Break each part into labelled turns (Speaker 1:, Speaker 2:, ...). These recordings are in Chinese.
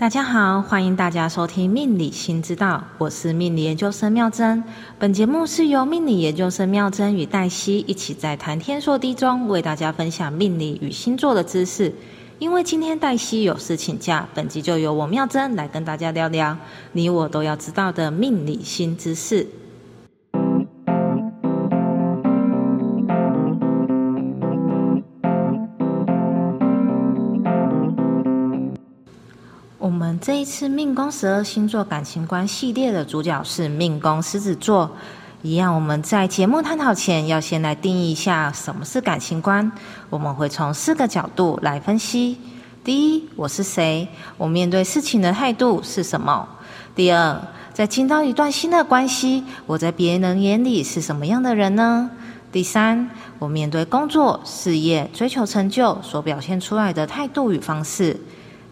Speaker 1: 大家好，欢迎大家收听《命理新知道》，我是命理研究生妙珍。本节目是由命理研究生妙珍与黛西一起在谈天说地中为大家分享命理与星座的知识。因为今天黛西有事请假，本集就由我妙珍来跟大家聊聊你我都要知道的命理新知识。这一次命宫十二星座感情观系列的主角是命宫狮子座。一样，我们在节目探讨前要先来定义一下什么是感情观。我们会从四个角度来分析：第一，我是谁？我面对事情的态度是什么？第二，在进到一段新的关系，我在别人眼里是什么样的人呢？第三，我面对工作、事业、追求成就所表现出来的态度与方式。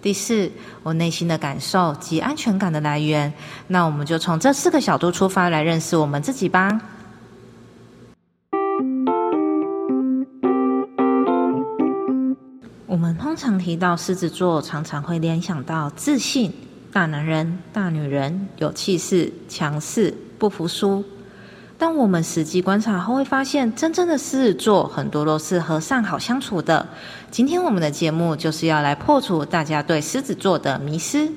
Speaker 1: 第四，我内心的感受及安全感的来源。那我们就从这四个角度出发来认识我们自己吧。我们通常提到狮子座，常常会联想到自信、大男人、大女人、有气势、强势、不服输。但我们实际观察后会发现，真正的狮子座很多都是和善好相处的。今天我们的节目就是要来破除大家对狮子座的迷思。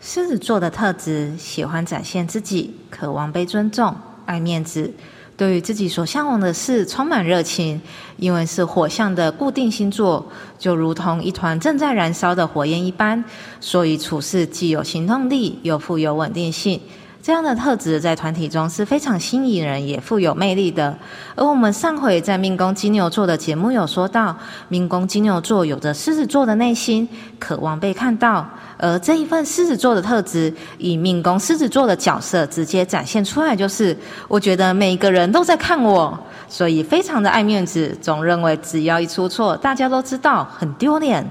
Speaker 1: 狮子座的特质：喜欢展现自己，渴望被尊重，爱面子，对于自己所向往的事充满热情。因为是火象的固定星座，就如同一团正在燃烧的火焰一般，所以处事既有行动力，又富有稳定性。这样的特质在团体中是非常吸引人，也富有魅力的。而我们上回在命宫金牛座的节目有说到，命宫金牛座有着狮子座的内心，渴望被看到。而这一份狮子座的特质，以命宫狮子座的角色直接展现出来，就是我觉得每一个人都在看我，所以非常的爱面子，总认为只要一出错，大家都知道，很丢脸。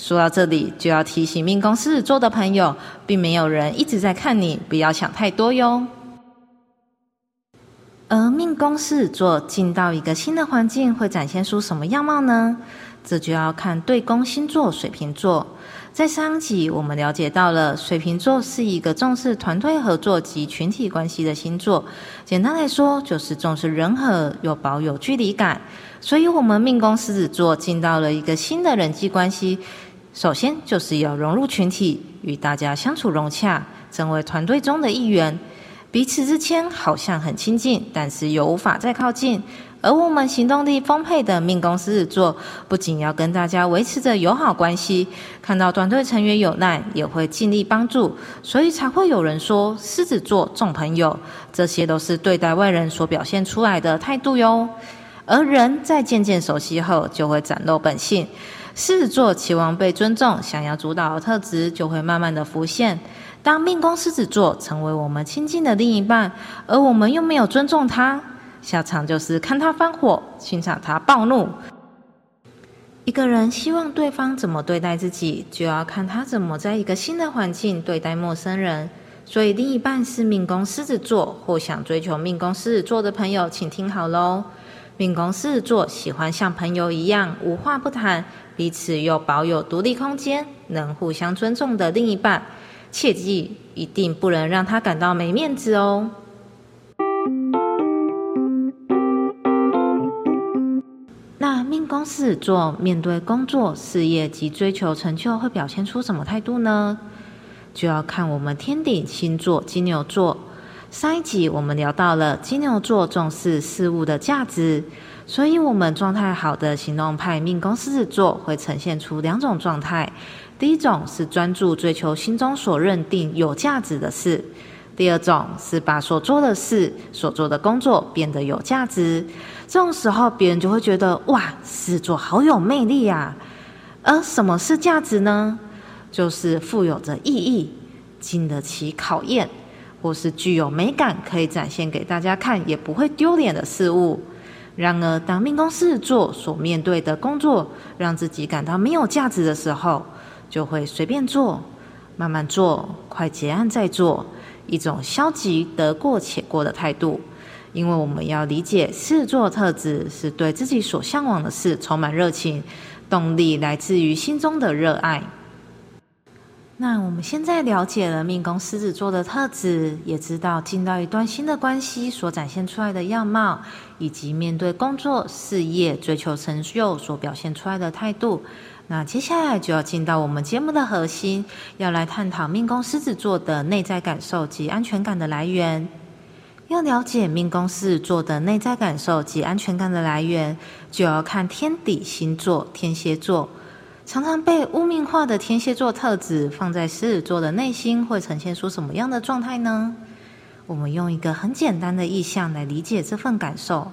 Speaker 1: 说到这里，就要提醒命宫狮子座的朋友，并没有人一直在看你，不要想太多哟。而命宫狮子座进到一个新的环境，会展现出什么样貌呢？这就要看对宫星座水瓶座。在上集我们了解到了，水瓶座是一个重视团队合作及群体关系的星座。简单来说，就是重视人和，又保有距离感。所以，我们命宫狮子座进到了一个新的人际关系。首先就是要融入群体，与大家相处融洽，成为团队中的一员。彼此之间好像很亲近，但是又无法再靠近。而我们行动力丰沛的命宫狮子座，不仅要跟大家维持着友好关系，看到团队成员有难，也会尽力帮助。所以才会有人说狮子座重朋友，这些都是对待外人所表现出来的态度哟。而人在渐渐熟悉后，就会展露本性。狮子座期望被尊重，想要主导的特质就会慢慢的浮现。当命宫狮子座成为我们亲近的另一半，而我们又没有尊重他，下场就是看他发火，欣赏他暴怒。一个人希望对方怎么对待自己，就要看他怎么在一个新的环境对待陌生人。所以，另一半是命宫狮子座或想追求命宫狮子座的朋友，请听好喽。命宫狮子座喜欢像朋友一样无话不谈。彼此又保有独立空间，能互相尊重的另一半，切记一定不能让他感到没面子哦。那命宫狮子座面对工作、事业及追求成就，会表现出什么态度呢？就要看我们天顶星座金牛座。上一集我们聊到了金牛座重视事物的价值。所以，我们状态好的行动派命宫狮子座会呈现出两种状态：第一种是专注追求心中所认定有价值的事；第二种是把所做的事、所做的工作变得有价值。这种时候，别人就会觉得哇，狮子座好有魅力呀！而什么是价值呢？就是富有着意义、经得起考验，或是具有美感，可以展现给大家看，也不会丢脸的事物。然而，当命宫狮子座所面对的工作让自己感到没有价值的时候，就会随便做、慢慢做、快结案再做，一种消极得过且过的态度。因为我们要理解，狮子座特质是对自己所向往的事充满热情，动力来自于心中的热爱。那我们现在了解了命宫狮子座的特质，也知道进到一段新的关系所展现出来的样貌，以及面对工作、事业、追求成就所表现出来的态度。那接下来就要进到我们节目的核心，要来探讨命宫狮子座的内在感受及安全感的来源。要了解命宫狮子座的内在感受及安全感的来源，就要看天底星座天蝎座。常常被污名化的天蝎座特质，放在狮子座的内心会呈现出什么样的状态呢？我们用一个很简单的意象来理解这份感受。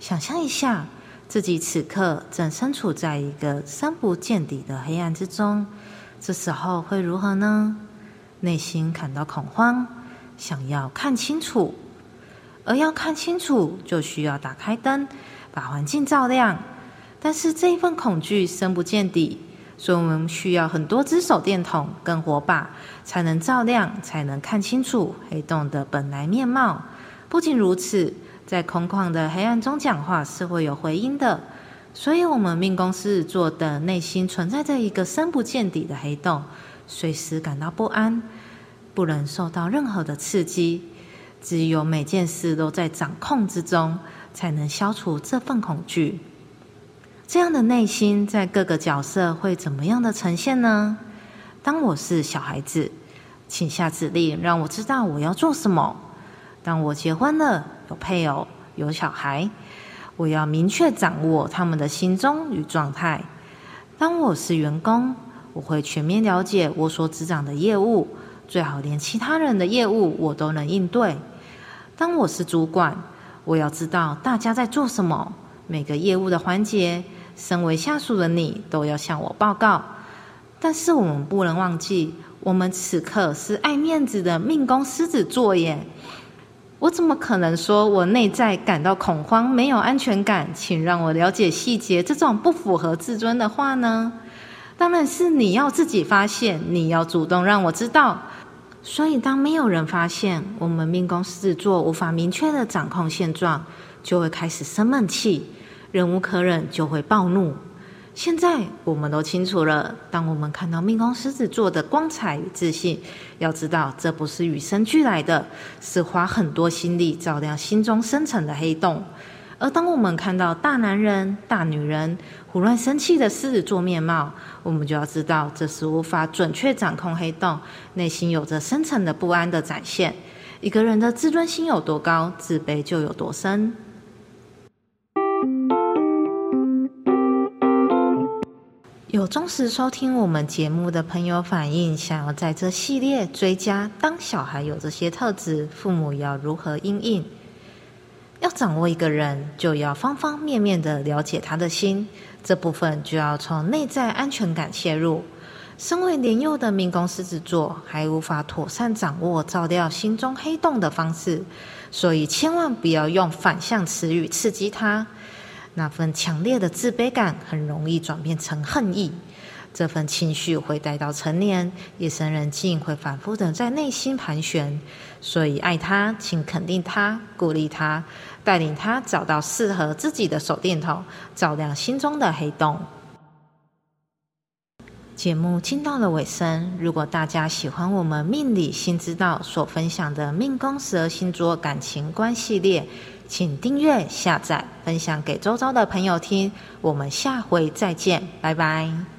Speaker 1: 想象一下，自己此刻正身处在一个深不见底的黑暗之中，这时候会如何呢？内心感到恐慌，想要看清楚，而要看清楚，就需要打开灯，把环境照亮。但是这一份恐惧深不见底，所以我们需要很多只手电筒跟火把，才能照亮，才能看清楚黑洞的本来面貌。不仅如此，在空旷的黑暗中讲话是会有回音的。所以，我们命宫狮子座的内心存在着一个深不见底的黑洞，随时感到不安，不能受到任何的刺激。只有每件事都在掌控之中，才能消除这份恐惧。这样的内心在各个角色会怎么样的呈现呢？当我是小孩子，请下指令让我知道我要做什么；当我结婚了，有配偶，有小孩，我要明确掌握他们的心中与状态；当我是员工，我会全面了解我所执掌的业务，最好连其他人的业务我都能应对；当我是主管，我要知道大家在做什么，每个业务的环节。身为下属的你都要向我报告，但是我们不能忘记，我们此刻是爱面子的命宫狮子座耶。我怎么可能说我内在感到恐慌、没有安全感？请让我了解细节，这种不符合自尊的话呢？当然是你要自己发现，你要主动让我知道。所以，当没有人发现我们命宫狮子座无法明确的掌控现状，就会开始生闷气。忍无可忍就会暴怒。现在我们都清楚了，当我们看到命宫狮子座的光彩与自信，要知道这不是与生俱来的，是花很多心力照亮心中深层的黑洞。而当我们看到大男人、大女人胡乱生气的狮子座面貌，我们就要知道这是无法准确掌控黑洞，内心有着深层的不安的展现。一个人的自尊心有多高，自卑就有多深。有忠实收听我们节目的朋友反映，想要在这系列追加，当小孩有这些特质，父母要如何应应？要掌握一个人，就要方方面面的了解他的心，这部分就要从内在安全感切入。身为年幼的命宫狮子座，还无法妥善掌握照料心中黑洞的方式，所以千万不要用反向词语刺激他。那份强烈的自卑感很容易转变成恨意，这份情绪会带到成年，夜深人静会反复的在内心盘旋。所以爱他，请肯定他，鼓励他，带领他找到适合自己的手电筒，照亮心中的黑洞。节目进到了尾声，如果大家喜欢我们命理新知道所分享的命宫十二星座感情观系列。请订阅、下载、分享给周遭的朋友听。我们下回再见，拜拜。